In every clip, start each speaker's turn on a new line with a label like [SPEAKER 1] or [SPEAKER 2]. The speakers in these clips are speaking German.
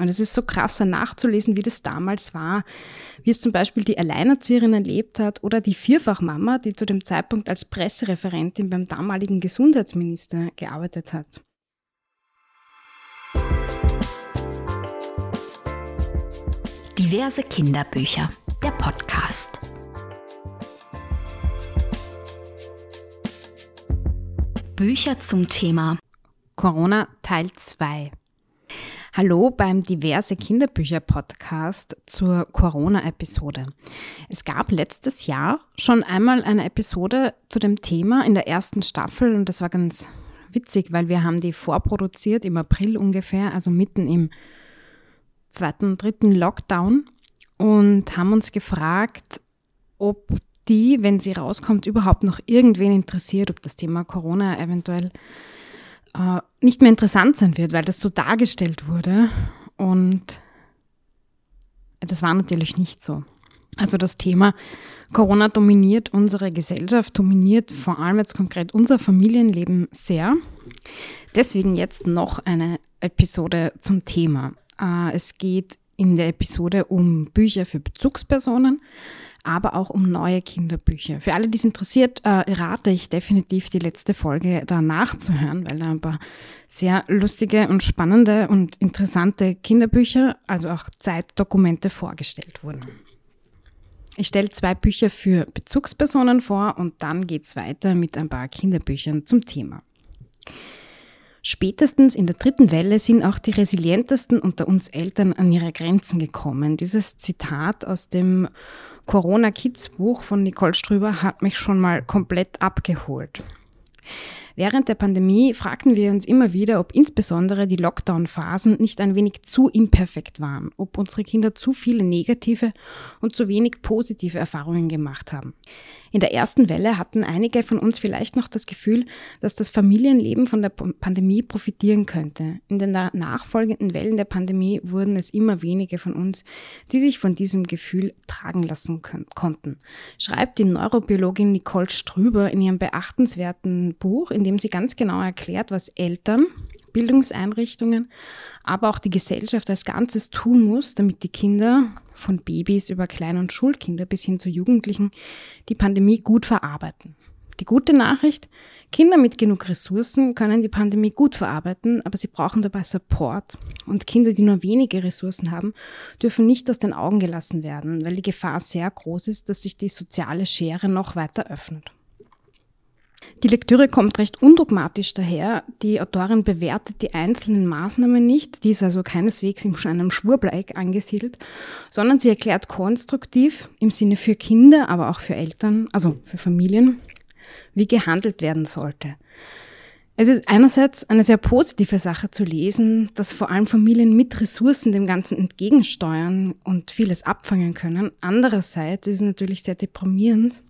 [SPEAKER 1] Und es ist so krasser nachzulesen, wie das damals war, wie es zum Beispiel die Alleinerzieherin erlebt hat oder die Vierfachmama, die zu dem Zeitpunkt als Pressereferentin beim damaligen Gesundheitsminister gearbeitet hat.
[SPEAKER 2] Diverse Kinderbücher, der Podcast. Bücher zum Thema
[SPEAKER 1] Corona Teil 2. Hallo beim Diverse Kinderbücher Podcast zur Corona-Episode. Es gab letztes Jahr schon einmal eine Episode zu dem Thema in der ersten Staffel und das war ganz witzig, weil wir haben die vorproduziert im April ungefähr, also mitten im zweiten, dritten Lockdown und haben uns gefragt, ob die, wenn sie rauskommt, überhaupt noch irgendwen interessiert, ob das Thema Corona eventuell äh, nicht mehr interessant sein wird, weil das so dargestellt wurde. Und das war natürlich nicht so. Also das Thema Corona dominiert unsere Gesellschaft, dominiert vor allem jetzt konkret unser Familienleben sehr. Deswegen jetzt noch eine Episode zum Thema. Äh, es geht in der Episode um Bücher für Bezugspersonen, aber auch um neue Kinderbücher. Für alle, die es interessiert, äh, rate ich definitiv die letzte Folge da nachzuhören, weil da ein paar sehr lustige und spannende und interessante Kinderbücher, also auch Zeitdokumente vorgestellt wurden. Ich stelle zwei Bücher für Bezugspersonen vor und dann geht es weiter mit ein paar Kinderbüchern zum Thema. Spätestens in der dritten Welle sind auch die resilientesten unter uns Eltern an ihre Grenzen gekommen. Dieses Zitat aus dem Corona Kids Buch von Nicole Strüber hat mich schon mal komplett abgeholt. Während der Pandemie fragten wir uns immer wieder, ob insbesondere die Lockdown-Phasen nicht ein wenig zu imperfekt waren, ob unsere Kinder zu viele negative und zu wenig positive Erfahrungen gemacht haben. In der ersten Welle hatten einige von uns vielleicht noch das Gefühl, dass das Familienleben von der Pandemie profitieren könnte. In den nachfolgenden Wellen der Pandemie wurden es immer wenige von uns, die sich von diesem Gefühl tragen lassen konnten. Schreibt die Neurobiologin Nicole Strüber in ihrem beachtenswerten Buch, in dem sie ganz genau erklärt, was Eltern, Bildungseinrichtungen, aber auch die Gesellschaft als Ganzes tun muss, damit die Kinder von Babys über Klein- und Schulkinder bis hin zu Jugendlichen die Pandemie gut verarbeiten. Die gute Nachricht, Kinder mit genug Ressourcen können die Pandemie gut verarbeiten, aber sie brauchen dabei Support. Und Kinder, die nur wenige Ressourcen haben, dürfen nicht aus den Augen gelassen werden, weil die Gefahr sehr groß ist, dass sich die soziale Schere noch weiter öffnet. Die Lektüre kommt recht undogmatisch daher. Die Autorin bewertet die einzelnen Maßnahmen nicht, die ist also keineswegs in einem Schwurbleik angesiedelt, sondern sie erklärt konstruktiv im Sinne für Kinder, aber auch für Eltern, also für Familien, wie gehandelt werden sollte. Es ist einerseits eine sehr positive Sache zu lesen, dass vor allem Familien mit Ressourcen dem Ganzen entgegensteuern und vieles abfangen können. Andererseits ist es natürlich sehr deprimierend,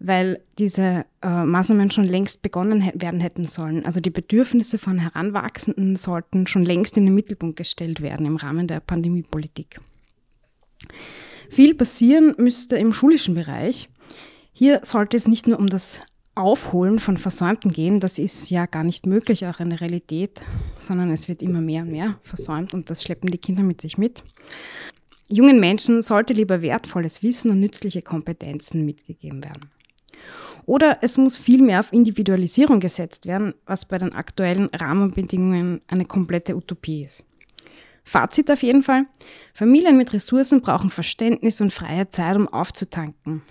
[SPEAKER 1] weil diese äh, Maßnahmen schon längst begonnen werden hätten sollen. Also die Bedürfnisse von Heranwachsenden sollten schon längst in den Mittelpunkt gestellt werden im Rahmen der Pandemiepolitik. Viel passieren müsste im schulischen Bereich. Hier sollte es nicht nur um das Aufholen von Versäumten gehen, das ist ja gar nicht möglich, auch eine Realität, sondern es wird immer mehr und mehr versäumt und das schleppen die Kinder mit sich mit. Jungen Menschen sollte lieber wertvolles Wissen und nützliche Kompetenzen mitgegeben werden. Oder es muss viel mehr auf Individualisierung gesetzt werden, was bei den aktuellen Rahmenbedingungen eine komplette Utopie ist. Fazit auf jeden Fall, Familien mit Ressourcen brauchen Verständnis und freie Zeit, um aufzutanken.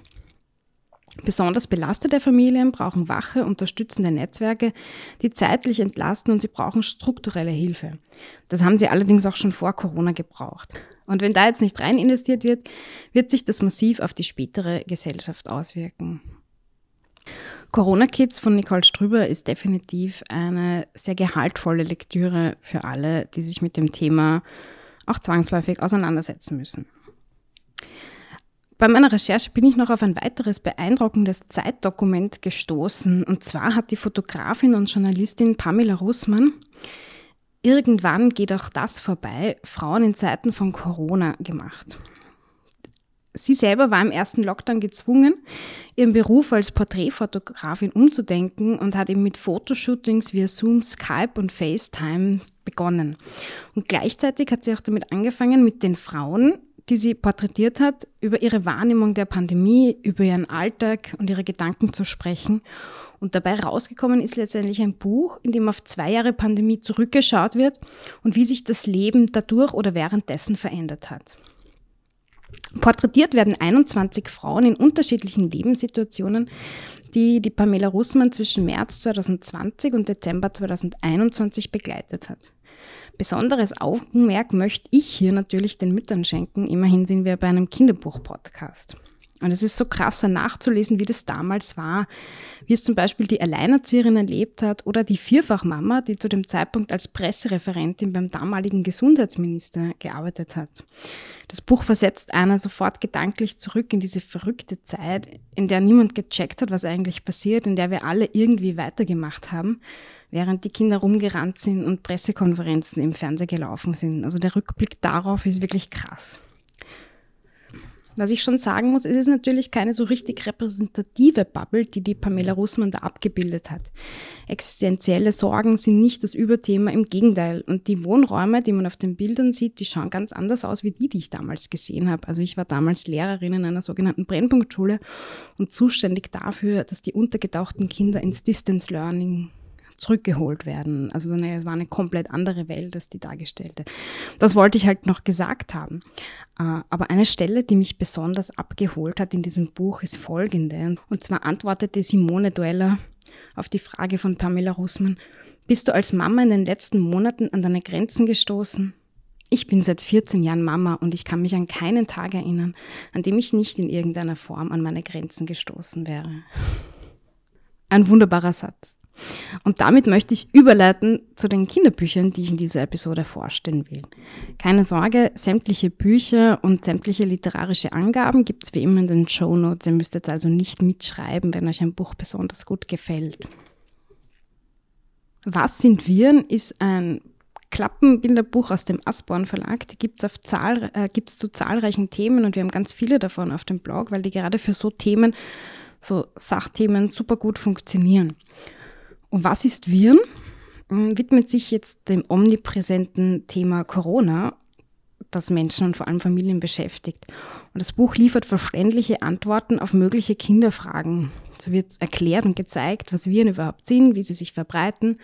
[SPEAKER 1] Besonders belastete Familien brauchen wache, unterstützende Netzwerke, die zeitlich entlasten und sie brauchen strukturelle Hilfe. Das haben sie allerdings auch schon vor Corona gebraucht. Und wenn da jetzt nicht rein investiert wird, wird sich das massiv auf die spätere Gesellschaft auswirken. Corona Kids von Nicole Strüber ist definitiv eine sehr gehaltvolle Lektüre für alle, die sich mit dem Thema auch zwangsläufig auseinandersetzen müssen. Bei meiner Recherche bin ich noch auf ein weiteres beeindruckendes Zeitdokument gestoßen. Und zwar hat die Fotografin und Journalistin Pamela Russmann Irgendwann geht auch das vorbei, Frauen in Zeiten von Corona gemacht. Sie selber war im ersten Lockdown gezwungen, ihren Beruf als Porträtfotografin umzudenken und hat eben mit Fotoshootings via Zoom, Skype und FaceTime begonnen. Und gleichzeitig hat sie auch damit angefangen, mit den Frauen, die sie porträtiert hat, über ihre Wahrnehmung der Pandemie, über ihren Alltag und ihre Gedanken zu sprechen. Und dabei rausgekommen ist letztendlich ein Buch, in dem auf zwei Jahre Pandemie zurückgeschaut wird und wie sich das Leben dadurch oder währenddessen verändert hat. Porträtiert werden 21 Frauen in unterschiedlichen Lebenssituationen, die die Pamela Russmann zwischen März 2020 und Dezember 2021 begleitet hat. Besonderes Augenmerk möchte ich hier natürlich den Müttern schenken. Immerhin sind wir bei einem Kinderbuch-Podcast. Und es ist so krasser nachzulesen, wie das damals war, wie es zum Beispiel die Alleinerzieherin erlebt hat oder die Vierfachmama, die zu dem Zeitpunkt als Pressereferentin beim damaligen Gesundheitsminister gearbeitet hat. Das Buch versetzt einer sofort gedanklich zurück in diese verrückte Zeit, in der niemand gecheckt hat, was eigentlich passiert, in der wir alle irgendwie weitergemacht haben, während die Kinder rumgerannt sind und Pressekonferenzen im Fernsehen gelaufen sind. Also der Rückblick darauf ist wirklich krass. Was ich schon sagen muss, es ist natürlich keine so richtig repräsentative Bubble, die die Pamela Russmann da abgebildet hat. Existenzielle Sorgen sind nicht das Überthema, im Gegenteil. Und die Wohnräume, die man auf den Bildern sieht, die schauen ganz anders aus wie die, die ich damals gesehen habe. Also ich war damals Lehrerin in einer sogenannten Brennpunktschule und zuständig dafür, dass die untergetauchten Kinder ins Distance Learning zurückgeholt werden. Also es war eine komplett andere Welt als die dargestellte. Das wollte ich halt noch gesagt haben. Äh, aber eine Stelle, die mich besonders abgeholt hat in diesem Buch, ist folgende. Und zwar antwortete Simone Dueller auf die Frage von Pamela Russmann, bist du als Mama in den letzten Monaten an deine Grenzen gestoßen? Ich bin seit 14 Jahren Mama und ich kann mich an keinen Tag erinnern, an dem ich nicht in irgendeiner Form an meine Grenzen gestoßen wäre. Ein wunderbarer Satz. Und damit möchte ich überleiten zu den Kinderbüchern, die ich in dieser Episode vorstellen will. Keine Sorge, sämtliche Bücher und sämtliche literarische Angaben gibt es wie immer in den Show Notes. Ihr müsst jetzt also nicht mitschreiben, wenn euch ein Buch besonders gut gefällt. Was sind Viren ist ein Klappenbilderbuch aus dem Asborn Verlag. Die gibt es Zahl, äh, zu zahlreichen Themen und wir haben ganz viele davon auf dem Blog, weil die gerade für so Themen, so Sachthemen super gut funktionieren. Und was ist Viren? Hm, widmet sich jetzt dem omnipräsenten Thema Corona, das Menschen und vor allem Familien beschäftigt. Und das Buch liefert verständliche Antworten auf mögliche Kinderfragen. So wird erklärt und gezeigt, was Viren überhaupt sind, wie sie sich verbreiten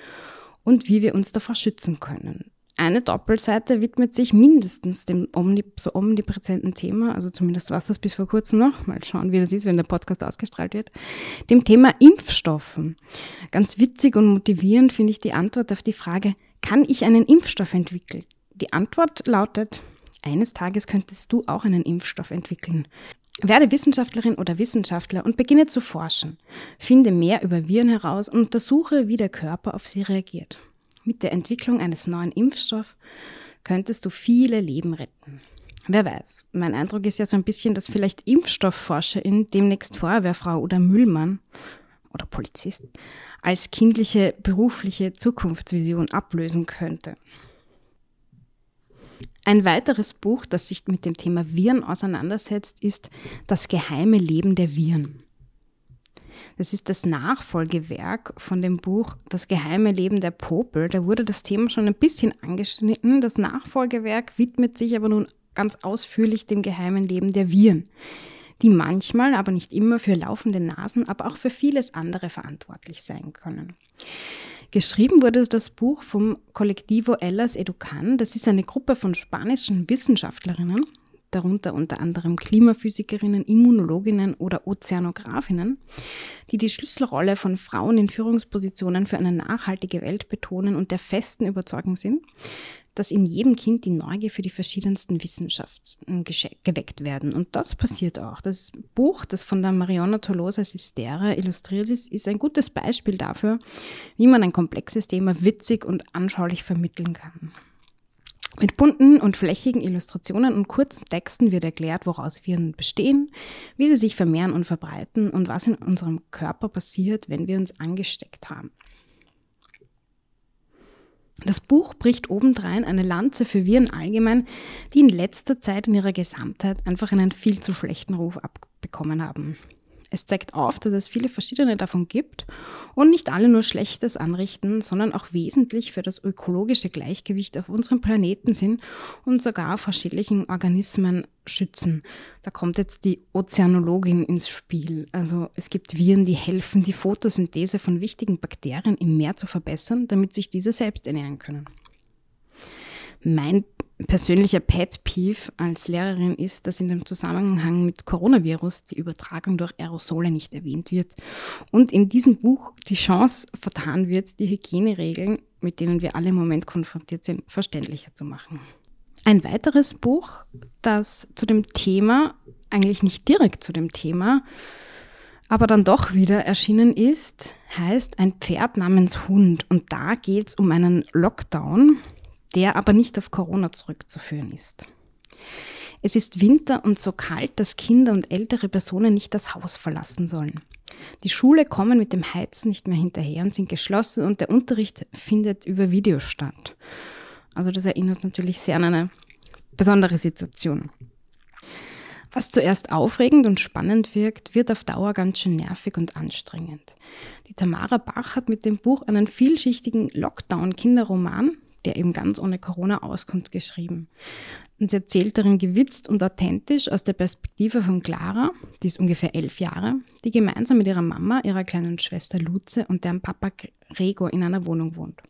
[SPEAKER 1] und wie wir uns davor schützen können. Eine Doppelseite widmet sich mindestens dem omnip so omnipräsenten Thema, also zumindest war es das bis vor kurzem noch, mal schauen, wie das ist, wenn der Podcast ausgestrahlt wird, dem Thema Impfstoffen. Ganz witzig und motivierend finde ich die Antwort auf die Frage, kann ich einen Impfstoff entwickeln? Die Antwort lautet, eines Tages könntest du auch einen Impfstoff entwickeln. Werde Wissenschaftlerin oder Wissenschaftler und beginne zu forschen. Finde mehr über Viren heraus und untersuche, wie der Körper auf sie reagiert. Mit der Entwicklung eines neuen Impfstoffs könntest du viele Leben retten. Wer weiß. Mein Eindruck ist ja so ein bisschen, dass vielleicht ImpfstoffforscherInnen demnächst Feuerwehrfrau oder Müllmann oder Polizist als kindliche berufliche Zukunftsvision ablösen könnte. Ein weiteres Buch, das sich mit dem Thema Viren auseinandersetzt, ist Das geheime Leben der Viren. Das ist das Nachfolgewerk von dem Buch Das geheime Leben der Popel. Da wurde das Thema schon ein bisschen angeschnitten. Das Nachfolgewerk widmet sich aber nun ganz ausführlich dem geheimen Leben der Viren, die manchmal, aber nicht immer für laufende Nasen, aber auch für vieles andere verantwortlich sein können. Geschrieben wurde das Buch vom Collectivo Ellas Educan. Das ist eine Gruppe von spanischen Wissenschaftlerinnen, darunter unter anderem Klimaphysikerinnen, Immunologinnen oder Ozeanografinnen, die die Schlüsselrolle von Frauen in Führungspositionen für eine nachhaltige Welt betonen und der festen Überzeugung sind, dass in jedem Kind die Neugier für die verschiedensten Wissenschaften geweckt werden. Und das passiert auch. Das Buch, das von der Mariona Tolosa Sistera illustriert ist, ist ein gutes Beispiel dafür, wie man ein komplexes Thema witzig und anschaulich vermitteln kann. Mit bunten und flächigen Illustrationen und kurzen Texten wird erklärt, woraus Viren bestehen, wie sie sich vermehren und verbreiten und was in unserem Körper passiert, wenn wir uns angesteckt haben. Das Buch bricht obendrein eine Lanze für Viren allgemein, die in letzter Zeit in ihrer Gesamtheit einfach einen viel zu schlechten Ruf abbekommen haben. Es zeigt auf, dass es viele verschiedene davon gibt und nicht alle nur Schlechtes anrichten, sondern auch wesentlich für das ökologische Gleichgewicht auf unserem Planeten sind und sogar vor schädlichen Organismen schützen. Da kommt jetzt die Ozeanologin ins Spiel. Also es gibt Viren, die helfen, die Photosynthese von wichtigen Bakterien im Meer zu verbessern, damit sich diese selbst ernähren können. Mein persönlicher Pet Peeve als Lehrerin ist, dass in dem Zusammenhang mit Coronavirus die Übertragung durch Aerosole nicht erwähnt wird und in diesem Buch die Chance vertan wird, die Hygieneregeln, mit denen wir alle im Moment konfrontiert sind, verständlicher zu machen. Ein weiteres Buch, das zu dem Thema, eigentlich nicht direkt zu dem Thema, aber dann doch wieder erschienen ist, heißt Ein Pferd namens Hund. Und da geht es um einen Lockdown, der aber nicht auf Corona zurückzuführen ist. Es ist Winter und so kalt, dass Kinder und ältere Personen nicht das Haus verlassen sollen. Die Schule kommen mit dem Heizen nicht mehr hinterher und sind geschlossen und der Unterricht findet über Video statt. Also das erinnert natürlich sehr an eine besondere Situation. Was zuerst aufregend und spannend wirkt, wird auf Dauer ganz schön nervig und anstrengend. Die Tamara Bach hat mit dem Buch einen vielschichtigen Lockdown-Kinderroman der eben ganz ohne Corona auskommt, geschrieben. Und sie erzählt darin gewitzt und authentisch aus der Perspektive von Clara, die ist ungefähr elf Jahre, die gemeinsam mit ihrer Mama, ihrer kleinen Schwester Luze und deren Papa Gregor in einer Wohnung wohnt.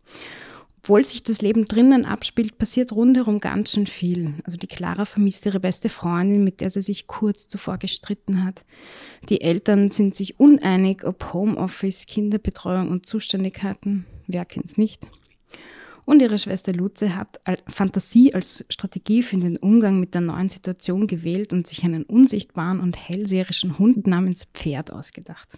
[SPEAKER 1] Obwohl sich das Leben drinnen abspielt, passiert rundherum ganz schön viel. Also die Clara vermisst ihre beste Freundin, mit der sie sich kurz zuvor gestritten hat. Die Eltern sind sich uneinig, ob Homeoffice, Kinderbetreuung und Zuständigkeiten. Wer kennt's nicht? Und ihre Schwester Luze hat Fantasie als Strategie für den Umgang mit der neuen Situation gewählt und sich einen unsichtbaren und hellseherischen Hund namens Pferd ausgedacht.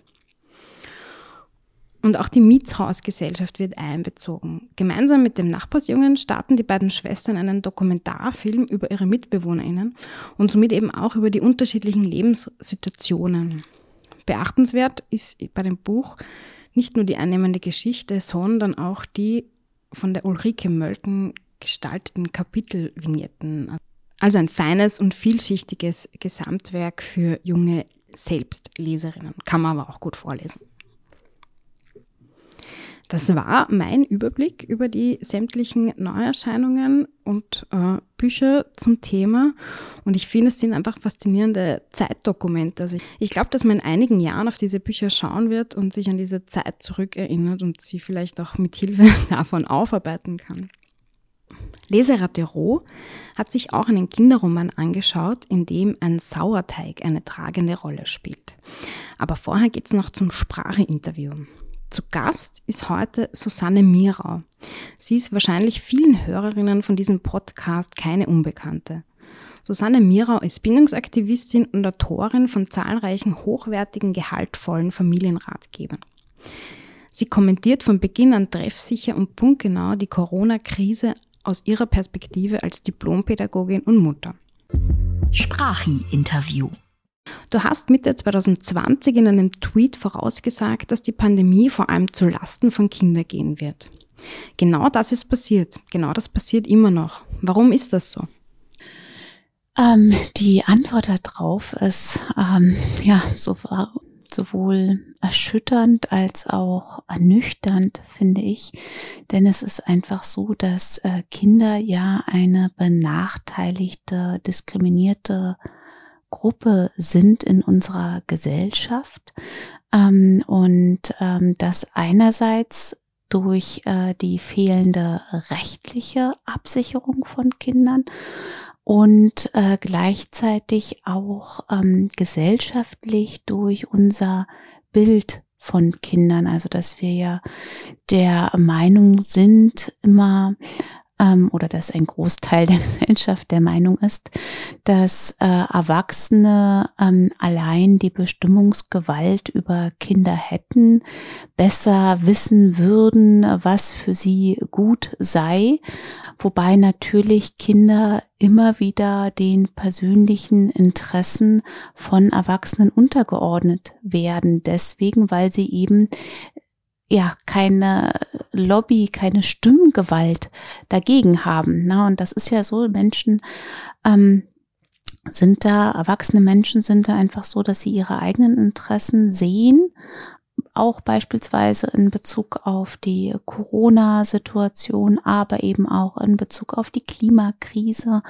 [SPEAKER 1] Und auch die Mietshausgesellschaft wird einbezogen. Gemeinsam mit dem Nachbarsjungen starten die beiden Schwestern einen Dokumentarfilm über ihre MitbewohnerInnen und somit eben auch über die unterschiedlichen Lebenssituationen. Beachtenswert ist bei dem Buch nicht nur die einnehmende Geschichte, sondern auch die von der Ulrike Mölken gestalteten Kapitelvignetten. Also ein feines und vielschichtiges Gesamtwerk für junge Selbstleserinnen. Kann man aber auch gut vorlesen. Das war mein Überblick über die sämtlichen Neuerscheinungen und äh, Bücher zum Thema. Und ich finde, es sind einfach faszinierende Zeitdokumente. Also ich, ich glaube, dass man in einigen Jahren auf diese Bücher schauen wird und sich an diese Zeit zurückerinnert und sie vielleicht auch mit Hilfe davon aufarbeiten kann. Leseratte Roh hat sich auch einen Kinderroman angeschaut, in dem ein Sauerteig eine tragende Rolle spielt. Aber vorher geht's noch zum Spracheinterview. Zu Gast ist heute Susanne Mirau. Sie ist wahrscheinlich vielen Hörerinnen von diesem Podcast keine Unbekannte. Susanne Mirau ist Bindungsaktivistin und Autorin von zahlreichen hochwertigen, gehaltvollen Familienratgebern. Sie kommentiert von Beginn an treffsicher und punktgenau die Corona-Krise aus ihrer Perspektive als Diplompädagogin und Mutter.
[SPEAKER 2] Sprachi-Interview.
[SPEAKER 1] Du hast Mitte 2020 in einem Tweet vorausgesagt, dass die Pandemie vor allem zu Lasten von Kindern gehen wird. Genau das ist passiert. Genau das passiert immer noch. Warum ist das so?
[SPEAKER 3] Ähm, die Antwort darauf ist ähm, ja so, sowohl erschütternd als auch ernüchternd, finde ich. Denn es ist einfach so, dass äh, Kinder ja eine benachteiligte, diskriminierte Gruppe sind in unserer Gesellschaft. Ähm, und ähm, das einerseits durch äh, die fehlende rechtliche Absicherung von Kindern und äh, gleichzeitig auch ähm, gesellschaftlich durch unser Bild von Kindern, also dass wir ja der Meinung sind, immer ähm, oder dass ein Großteil der Gesellschaft der Meinung ist, dass äh, Erwachsene ähm, allein die Bestimmungsgewalt über Kinder hätten, besser wissen würden, was für sie gut sei, wobei natürlich Kinder immer wieder den persönlichen Interessen von Erwachsenen untergeordnet werden, deswegen weil sie eben ja keine Lobby, keine Stimmgewalt dagegen haben. Na, und das ist ja so, Menschen ähm, sind da, erwachsene Menschen sind da einfach so, dass sie ihre eigenen Interessen sehen, auch beispielsweise in Bezug auf die Corona-Situation, aber eben auch in Bezug auf die Klimakrise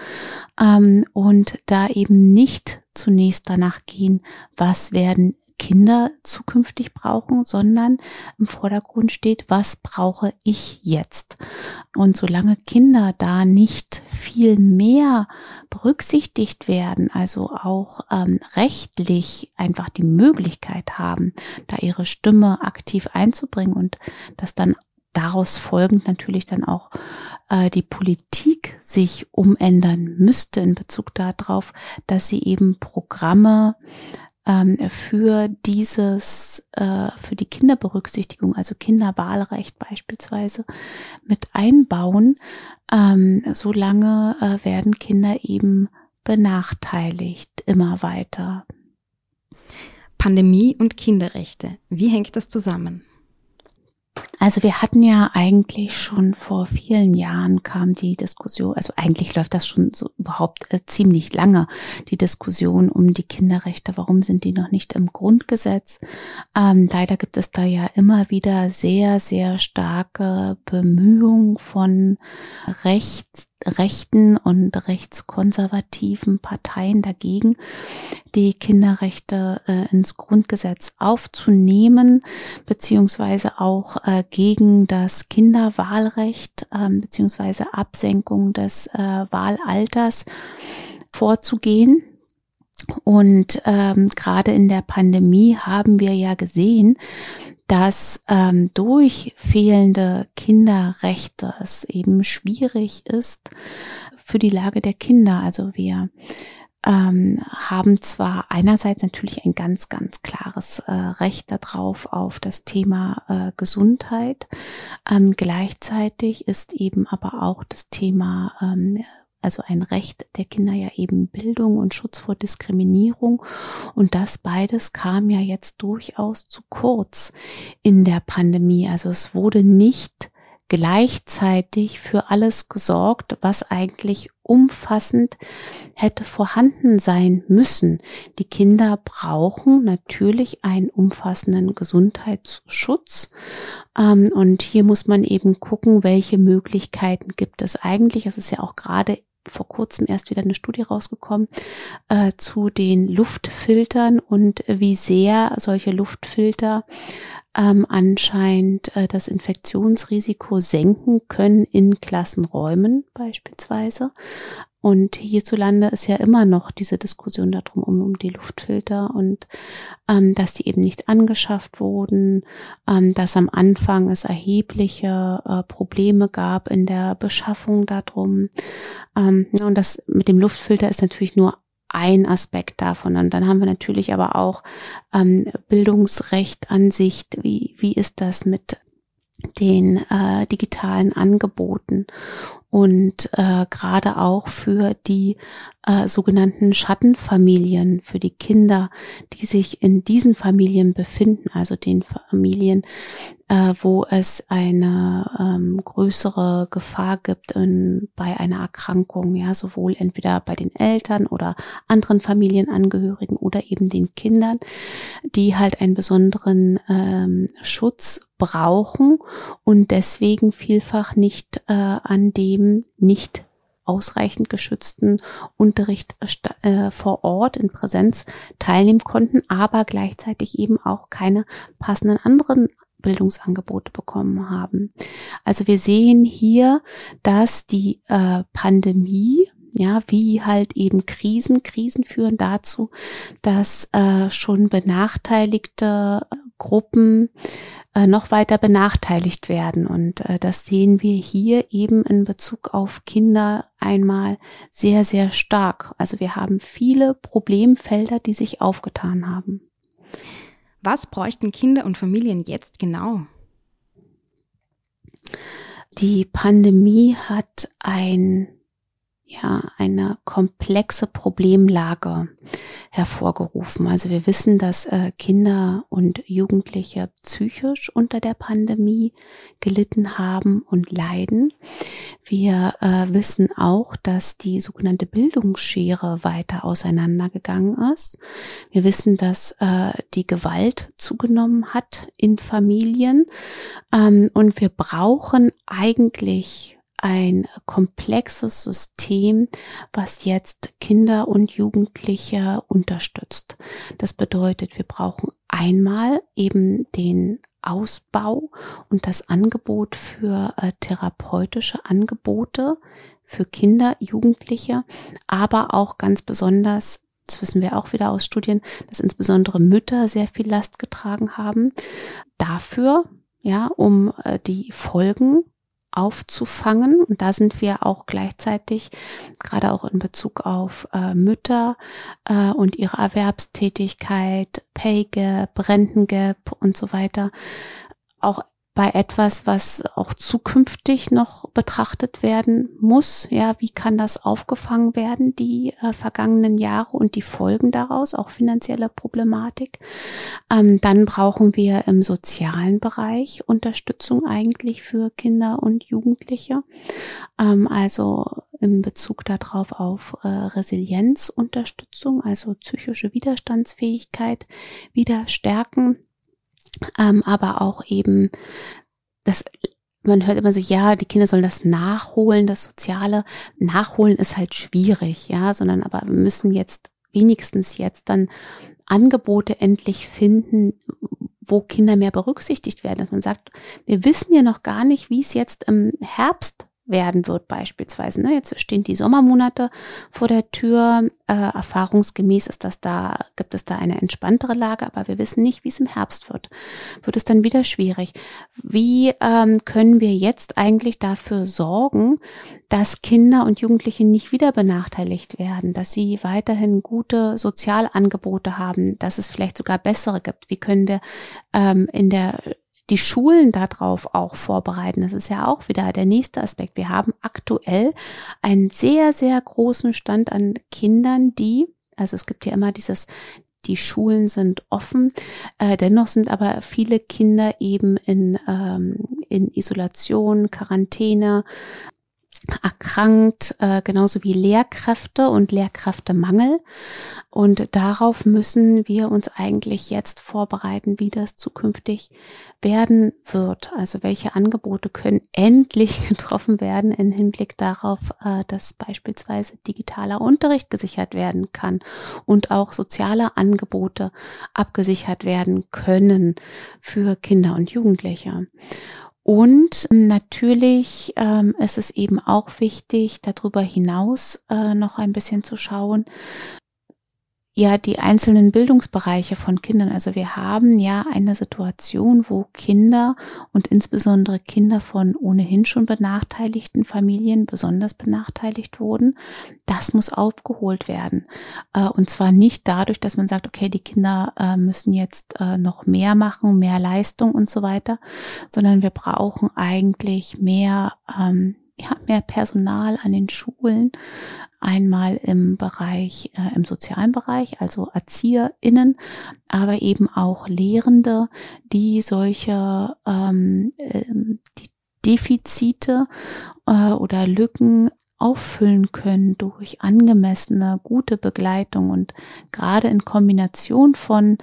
[SPEAKER 3] ähm, und da eben nicht zunächst danach gehen, was werden Kinder zukünftig brauchen, sondern im Vordergrund steht, was brauche ich jetzt? Und solange Kinder da nicht viel mehr berücksichtigt werden, also auch ähm, rechtlich einfach die Möglichkeit haben, da ihre Stimme aktiv einzubringen und das dann daraus folgend natürlich dann auch äh, die Politik sich umändern müsste in Bezug darauf, dass sie eben Programme ähm, für dieses, äh, für die Kinderberücksichtigung, also Kinderwahlrecht beispielsweise, mit einbauen. Ähm, solange äh, werden Kinder eben benachteiligt immer weiter.
[SPEAKER 1] Pandemie und Kinderrechte. Wie hängt das zusammen?
[SPEAKER 3] Also wir hatten ja eigentlich schon vor vielen Jahren kam die Diskussion, also eigentlich läuft das schon so überhaupt äh, ziemlich lange, die Diskussion um die Kinderrechte. Warum sind die noch nicht im Grundgesetz? Ähm, leider gibt es da ja immer wieder sehr, sehr starke Bemühungen von Rechts rechten und rechtskonservativen Parteien dagegen, die Kinderrechte äh, ins Grundgesetz aufzunehmen, beziehungsweise auch äh, gegen das Kinderwahlrecht, äh, beziehungsweise Absenkung des äh, Wahlalters vorzugehen. Und ähm, gerade in der Pandemie haben wir ja gesehen, dass ähm, durch fehlende Kinderrechte es eben schwierig ist für die Lage der Kinder. Also wir ähm, haben zwar einerseits natürlich ein ganz, ganz klares äh, Recht darauf auf das Thema äh, Gesundheit. Ähm, gleichzeitig ist eben aber auch das Thema ähm, also ein Recht der Kinder ja eben Bildung und Schutz vor Diskriminierung. Und das beides kam ja jetzt durchaus zu kurz in der Pandemie. Also es wurde nicht gleichzeitig für alles gesorgt, was eigentlich umfassend hätte vorhanden sein müssen. Die Kinder brauchen natürlich einen umfassenden Gesundheitsschutz. Ähm, und hier muss man eben gucken, welche Möglichkeiten gibt es eigentlich. Es ist ja auch gerade vor kurzem erst wieder eine Studie rausgekommen äh, zu den Luftfiltern und wie sehr solche Luftfilter ähm, anscheinend äh, das Infektionsrisiko senken können in Klassenräumen beispielsweise. Und hierzulande ist ja immer noch diese Diskussion darum, um, um die Luftfilter und ähm, dass die eben nicht angeschafft wurden, ähm, dass am Anfang es erhebliche äh, Probleme gab in der Beschaffung darum. Ähm, und das mit dem Luftfilter ist natürlich nur ein Aspekt davon. Und dann haben wir natürlich aber auch ähm, Bildungsrecht an sich. Wie, wie ist das mit den äh, digitalen Angeboten und äh, gerade auch für die äh, sogenannten Schattenfamilien, für die Kinder, die sich in diesen Familien befinden, also den Familien, äh, wo es eine ähm, größere Gefahr gibt in, bei einer Erkrankung, ja, sowohl entweder bei den Eltern oder anderen Familienangehörigen oder eben den Kindern, die halt einen besonderen ähm, Schutz brauchen und deswegen vielfach nicht äh, an dem nicht ausreichend geschützten Unterricht äh, vor Ort in Präsenz teilnehmen konnten, aber gleichzeitig eben auch keine passenden anderen Bildungsangebote bekommen haben. Also wir sehen hier, dass die äh, Pandemie ja, wie halt eben Krisen. Krisen führen dazu, dass äh, schon benachteiligte Gruppen äh, noch weiter benachteiligt werden. Und äh, das sehen wir hier eben in Bezug auf Kinder einmal sehr, sehr stark. Also wir haben viele Problemfelder, die sich aufgetan haben.
[SPEAKER 1] Was bräuchten Kinder und Familien jetzt genau?
[SPEAKER 3] Die Pandemie hat ein ja, eine komplexe Problemlage hervorgerufen. Also wir wissen, dass äh, Kinder und Jugendliche psychisch unter der Pandemie gelitten haben und leiden. Wir äh, wissen auch, dass die sogenannte Bildungsschere weiter auseinandergegangen ist. Wir wissen, dass äh, die Gewalt zugenommen hat in Familien. Ähm, und wir brauchen eigentlich ein komplexes System, was jetzt Kinder und Jugendliche unterstützt. Das bedeutet, wir brauchen einmal eben den Ausbau und das Angebot für äh, therapeutische Angebote für Kinder, Jugendliche, aber auch ganz besonders das wissen wir auch wieder aus Studien, dass insbesondere Mütter sehr viel Last getragen haben. Dafür, ja, um äh, die Folgen aufzufangen. Und da sind wir auch gleichzeitig, gerade auch in Bezug auf äh, Mütter äh, und ihre Erwerbstätigkeit, Pay Gap, Rentengap und so weiter, auch bei etwas, was auch zukünftig noch betrachtet werden muss. Ja, wie kann das aufgefangen werden, die äh, vergangenen Jahre und die Folgen daraus, auch finanzielle Problematik. Ähm, dann brauchen wir im sozialen Bereich Unterstützung eigentlich für Kinder und Jugendliche. Ähm, also in Bezug darauf auf äh, Resilienzunterstützung, also psychische Widerstandsfähigkeit wieder stärken ähm, aber auch eben das man hört immer so, ja, die Kinder sollen das nachholen, das Soziale. Nachholen ist halt schwierig, ja, sondern aber wir müssen jetzt wenigstens jetzt dann Angebote endlich finden, wo Kinder mehr berücksichtigt werden, dass man sagt, wir wissen ja noch gar nicht, wie es jetzt im Herbst werden wird beispielsweise. Ne? Jetzt stehen die Sommermonate vor der Tür. Äh, erfahrungsgemäß ist das da, gibt es da eine entspanntere Lage, aber wir wissen nicht, wie es im Herbst wird. Wird es dann wieder schwierig. Wie ähm, können wir jetzt eigentlich dafür sorgen, dass Kinder und Jugendliche nicht wieder benachteiligt werden, dass sie weiterhin gute Sozialangebote haben, dass es vielleicht sogar bessere gibt? Wie können wir ähm, in der die Schulen darauf auch vorbereiten. Das ist ja auch wieder der nächste Aspekt. Wir haben aktuell einen sehr, sehr großen Stand an Kindern, die, also es gibt ja immer dieses, die Schulen sind offen. Äh, dennoch sind aber viele Kinder eben in, ähm, in Isolation, Quarantäne, erkrankt, äh, genauso wie Lehrkräfte und Lehrkräftemangel. Und darauf müssen wir uns eigentlich jetzt vorbereiten, wie das zukünftig werden wird. Also welche Angebote können endlich getroffen werden im Hinblick darauf, äh, dass beispielsweise digitaler Unterricht gesichert werden kann und auch soziale Angebote abgesichert werden können für Kinder und Jugendliche. Und natürlich ähm, ist es eben auch wichtig, darüber hinaus äh, noch ein bisschen zu schauen, ja die einzelnen Bildungsbereiche von Kindern. Also wir haben ja eine Situation, wo Kinder und insbesondere Kinder von ohnehin schon benachteiligten Familien besonders benachteiligt wurden. Das muss aufgeholt werden. Äh, und zwar nicht dadurch, dass man sagt, okay, die Kinder äh, müssen jetzt äh, noch mehr machen, mehr Leistung und so weiter, sondern wir brauchen eigentlich mehr ähm, ja, mehr Personal an den Schulen, einmal im Bereich, äh, im sozialen Bereich, also ErzieherInnen, aber eben auch Lehrende, die solche ähm, äh, die Defizite äh, oder Lücken auffüllen können durch angemessene, gute Begleitung und gerade in Kombination von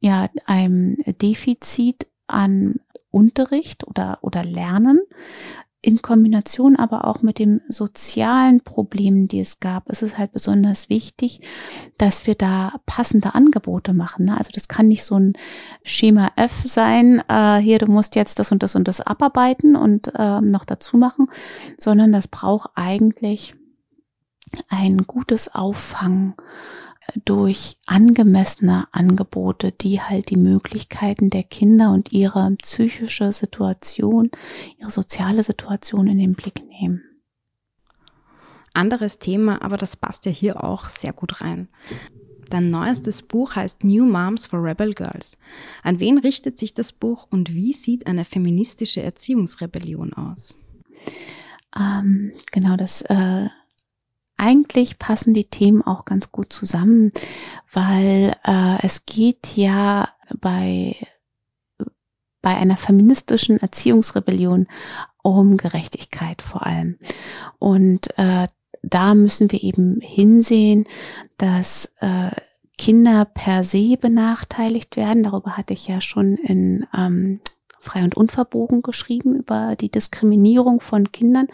[SPEAKER 3] ja, einem Defizit an Unterricht oder, oder Lernen in Kombination aber auch mit den sozialen Problemen, die es gab, ist es halt besonders wichtig, dass wir da passende Angebote machen. Ne? Also das kann nicht so ein Schema F sein, äh, hier du musst jetzt das und das und das abarbeiten und äh, noch dazu machen, sondern das braucht eigentlich ein gutes Auffangen durch angemessene Angebote, die halt die Möglichkeiten der Kinder und ihre psychische Situation, ihre soziale Situation in den Blick nehmen.
[SPEAKER 1] Anderes Thema, aber das passt ja hier auch sehr gut rein. Dein neuestes Buch heißt New Moms for Rebel Girls. An wen richtet sich das Buch und wie sieht eine feministische Erziehungsrebellion aus?
[SPEAKER 3] Ähm, genau, das äh, eigentlich passen die Themen auch ganz gut zusammen, weil äh, es geht ja bei bei einer feministischen Erziehungsrebellion um Gerechtigkeit vor allem. Und äh, da müssen wir eben hinsehen, dass äh, Kinder per se benachteiligt werden. Darüber hatte ich ja schon in ähm, frei und unverbogen geschrieben über die Diskriminierung von Kindern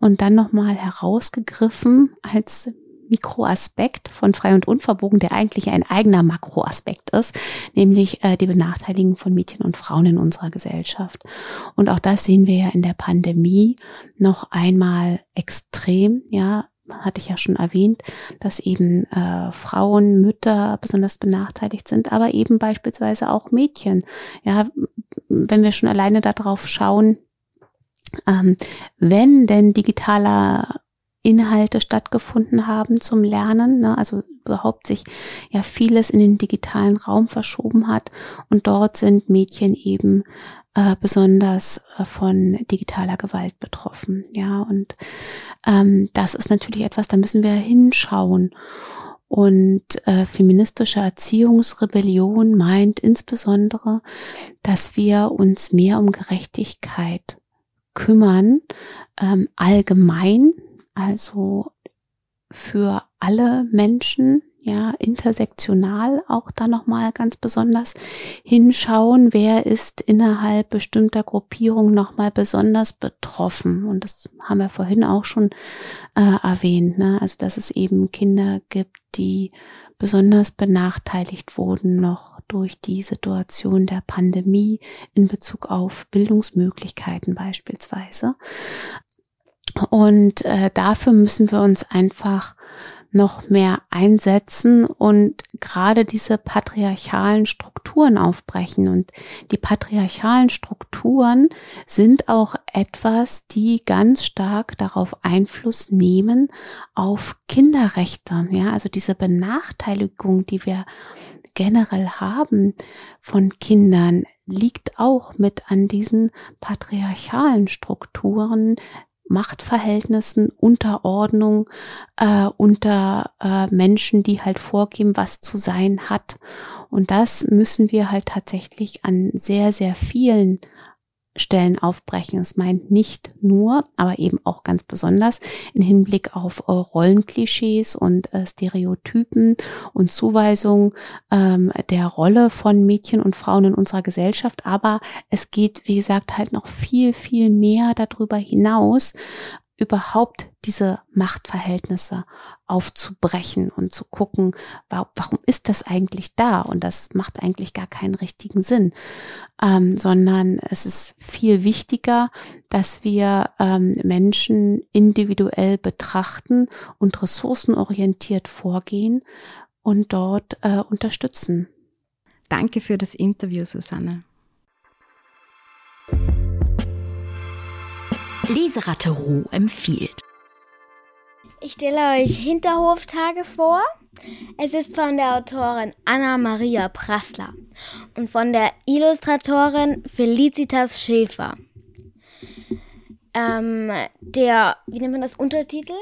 [SPEAKER 3] und dann nochmal herausgegriffen als Mikroaspekt von frei und unverbogen, der eigentlich ein eigener Makroaspekt ist, nämlich äh, die Benachteiligung von Mädchen und Frauen in unserer Gesellschaft. Und auch das sehen wir ja in der Pandemie noch einmal extrem, ja, hatte ich ja schon erwähnt, dass eben äh, Frauen, Mütter besonders benachteiligt sind, aber eben beispielsweise auch Mädchen. Ja, wenn wir schon alleine darauf schauen, ähm, wenn denn digitaler Inhalte stattgefunden haben zum Lernen, ne, also überhaupt sich ja vieles in den digitalen Raum verschoben hat und dort sind Mädchen eben äh, besonders äh, von digitaler Gewalt betroffen. Ja, und ähm, das ist natürlich etwas, da müssen wir hinschauen. Und äh, feministische Erziehungsrebellion meint insbesondere, dass wir uns mehr um Gerechtigkeit kümmern, ähm, allgemein, also für alle Menschen, ja, intersektional auch da nochmal ganz besonders hinschauen, wer ist innerhalb bestimmter Gruppierungen nochmal besonders betroffen. Und das haben wir vorhin auch schon äh, erwähnt, ne? also dass es eben Kinder gibt, die besonders benachteiligt wurden noch durch die Situation der Pandemie in Bezug auf Bildungsmöglichkeiten beispielsweise. Und äh, dafür müssen wir uns einfach noch mehr einsetzen und gerade diese patriarchalen Strukturen aufbrechen. Und die patriarchalen Strukturen sind auch etwas, die ganz stark darauf Einfluss nehmen auf Kinderrechte. Ja, also diese Benachteiligung, die wir generell haben von Kindern, liegt auch mit an diesen patriarchalen Strukturen Machtverhältnissen, Unterordnung äh, unter äh, Menschen, die halt vorgeben, was zu sein hat. Und das müssen wir halt tatsächlich an sehr, sehr vielen Stellen aufbrechen. Es meint nicht nur, aber eben auch ganz besonders in Hinblick auf äh, Rollenklischees und äh, Stereotypen und Zuweisungen ähm, der Rolle von Mädchen und Frauen in unserer Gesellschaft. Aber es geht, wie gesagt, halt noch viel, viel mehr darüber hinaus, überhaupt diese Machtverhältnisse aufzubrechen und zu gucken, warum ist das eigentlich da? Und das macht eigentlich gar keinen richtigen Sinn, ähm, sondern es ist viel wichtiger, dass wir ähm, Menschen individuell betrachten und ressourcenorientiert vorgehen und dort äh, unterstützen.
[SPEAKER 1] Danke für das Interview, Susanne.
[SPEAKER 2] Leseratte Ruh empfiehlt.
[SPEAKER 4] Ich stelle euch Hinterhoftage vor. Es ist von der Autorin Anna-Maria Prassler und von der Illustratorin Felicitas Schäfer. Ähm, der, wie nennt man das, Untertitel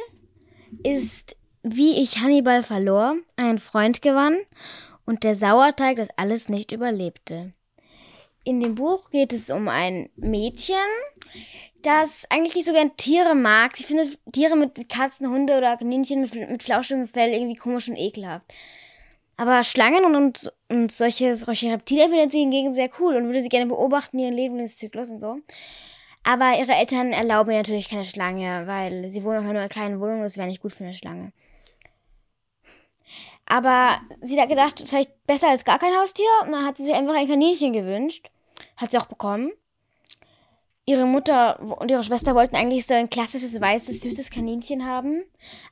[SPEAKER 4] ist Wie ich Hannibal verlor, einen Freund gewann und der Sauerteig das alles nicht überlebte. In dem Buch geht es um ein Mädchen, das eigentlich nicht so gern Tiere mag. Sie findet Tiere mit Katzen, Hunde oder Kaninchen mit, mit flauschigem Fell irgendwie komisch und ekelhaft. Aber Schlangen und, und, und solche, solche Reptilien findet sie hingegen sehr cool und würde sie gerne beobachten, ihren Lebenszyklus und so. Aber ihre Eltern erlauben ihr natürlich keine Schlange, weil sie wohnen auch in einer kleinen Wohnung und das wäre nicht gut für eine Schlange. Aber sie hat gedacht, vielleicht besser als gar kein Haustier. Und dann hat sie sich einfach ein Kaninchen gewünscht. Hat sie auch bekommen ihre Mutter und ihre Schwester wollten eigentlich so ein klassisches weißes, süßes Kaninchen haben.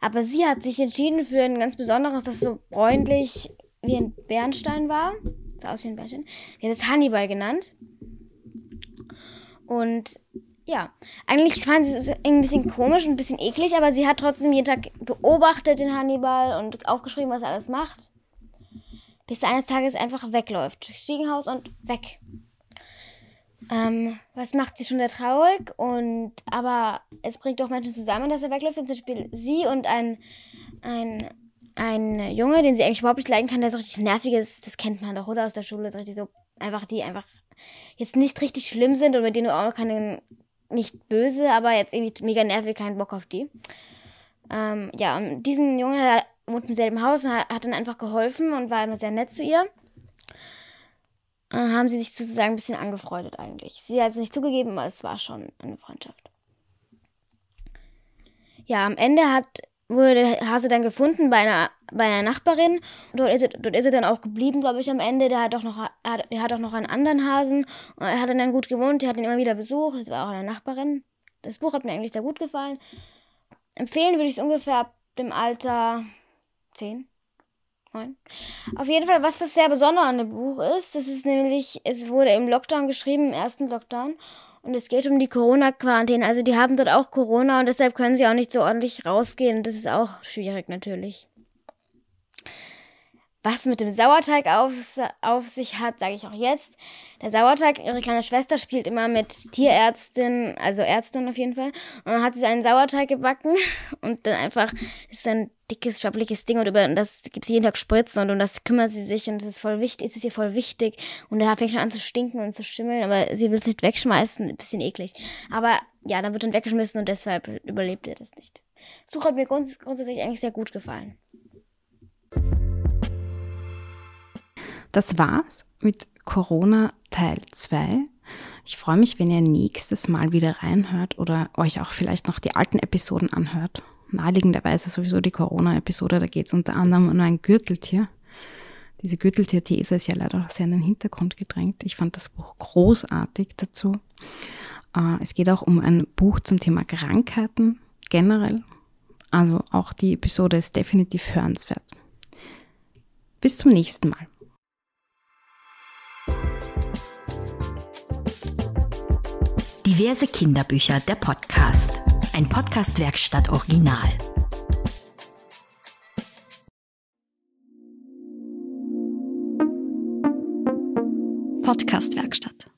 [SPEAKER 4] Aber sie hat sich entschieden für ein ganz besonderes, das so bräunlich wie ein Bernstein war. So aus wie ein Bernstein. Sie hat es Hannibal genannt. Und ja, eigentlich fand sie es ein bisschen komisch und ein bisschen eklig, aber sie hat trotzdem jeden Tag beobachtet den Hannibal und aufgeschrieben, was er alles macht. Bis er eines Tages einfach wegläuft. Stiegenhaus und weg. Ähm, was macht sie schon sehr traurig und aber es bringt auch Menschen zusammen, dass er wegläuft. Zum Beispiel sie und ein ein, ein Junge, den sie eigentlich überhaupt nicht leiden kann, der so richtig nervig ist. Das kennt man doch, oder? Aus der Schule. So richtig so, einfach die einfach jetzt nicht richtig schlimm sind und mit denen du auch keine, nicht böse, aber jetzt irgendwie mega nervig, keinen Bock auf die. Ähm, ja, und diesen Jungen, der wohnt im selben Haus und hat dann einfach geholfen und war immer sehr nett zu ihr. Äh, haben sie sich sozusagen ein bisschen angefreundet eigentlich. Sie hat es nicht zugegeben, aber es war schon eine Freundschaft. Ja, am Ende hat, wurde der Hase dann gefunden bei einer, bei einer Nachbarin. Dort ist, er, dort ist er dann auch geblieben, glaube ich, am Ende. Der hat, auch noch, der hat auch noch einen anderen Hasen. Er hat dann gut gewohnt, der hat ihn immer wieder besucht. Das war auch eine Nachbarin. Das Buch hat mir eigentlich sehr gut gefallen. Empfehlen würde ich es ungefähr ab dem Alter 10. Nein. Auf jeden Fall, was das sehr Besondere an dem Buch ist, das ist nämlich, es wurde im Lockdown geschrieben, im ersten Lockdown. Und es geht um die Corona-Quarantäne. Also die haben dort auch Corona und deshalb können sie auch nicht so ordentlich rausgehen. Das ist auch schwierig natürlich. Was mit dem Sauerteig auf, auf sich hat, sage ich auch jetzt. Der Sauerteig, ihre kleine Schwester spielt immer mit Tierärztin, also Ärztin auf jeden Fall. Und dann hat sie einen Sauerteig gebacken und dann einfach ist so ein dickes, schwabbliges Ding und, über, und das gibt sie jeden Tag spritzen und um das kümmert sie sich und das ist voll wichtig, ist es ihr voll wichtig. Und der fängt schon an zu stinken und zu schimmeln, aber sie will es nicht wegschmeißen, ein bisschen eklig. Aber ja, dann wird dann weggeschmissen und deshalb überlebt er das nicht. Das Buch hat mir grunds grundsätzlich eigentlich sehr gut gefallen.
[SPEAKER 1] Das war's mit Corona Teil 2. Ich freue mich, wenn ihr nächstes Mal wieder reinhört oder euch auch vielleicht noch die alten Episoden anhört. Naheliegenderweise sowieso die Corona-Episode, da geht es unter anderem um ein Gürteltier. Diese Gürteltier-These ist ja leider sehr in den Hintergrund gedrängt. Ich fand das Buch großartig dazu. Äh, es geht auch um ein Buch zum Thema Krankheiten generell. Also auch die Episode ist definitiv hörenswert. Bis zum nächsten Mal.
[SPEAKER 2] Diverse Kinderbücher, der Podcast. Ein Podcast-Werkstatt Original. Podcast-Werkstatt.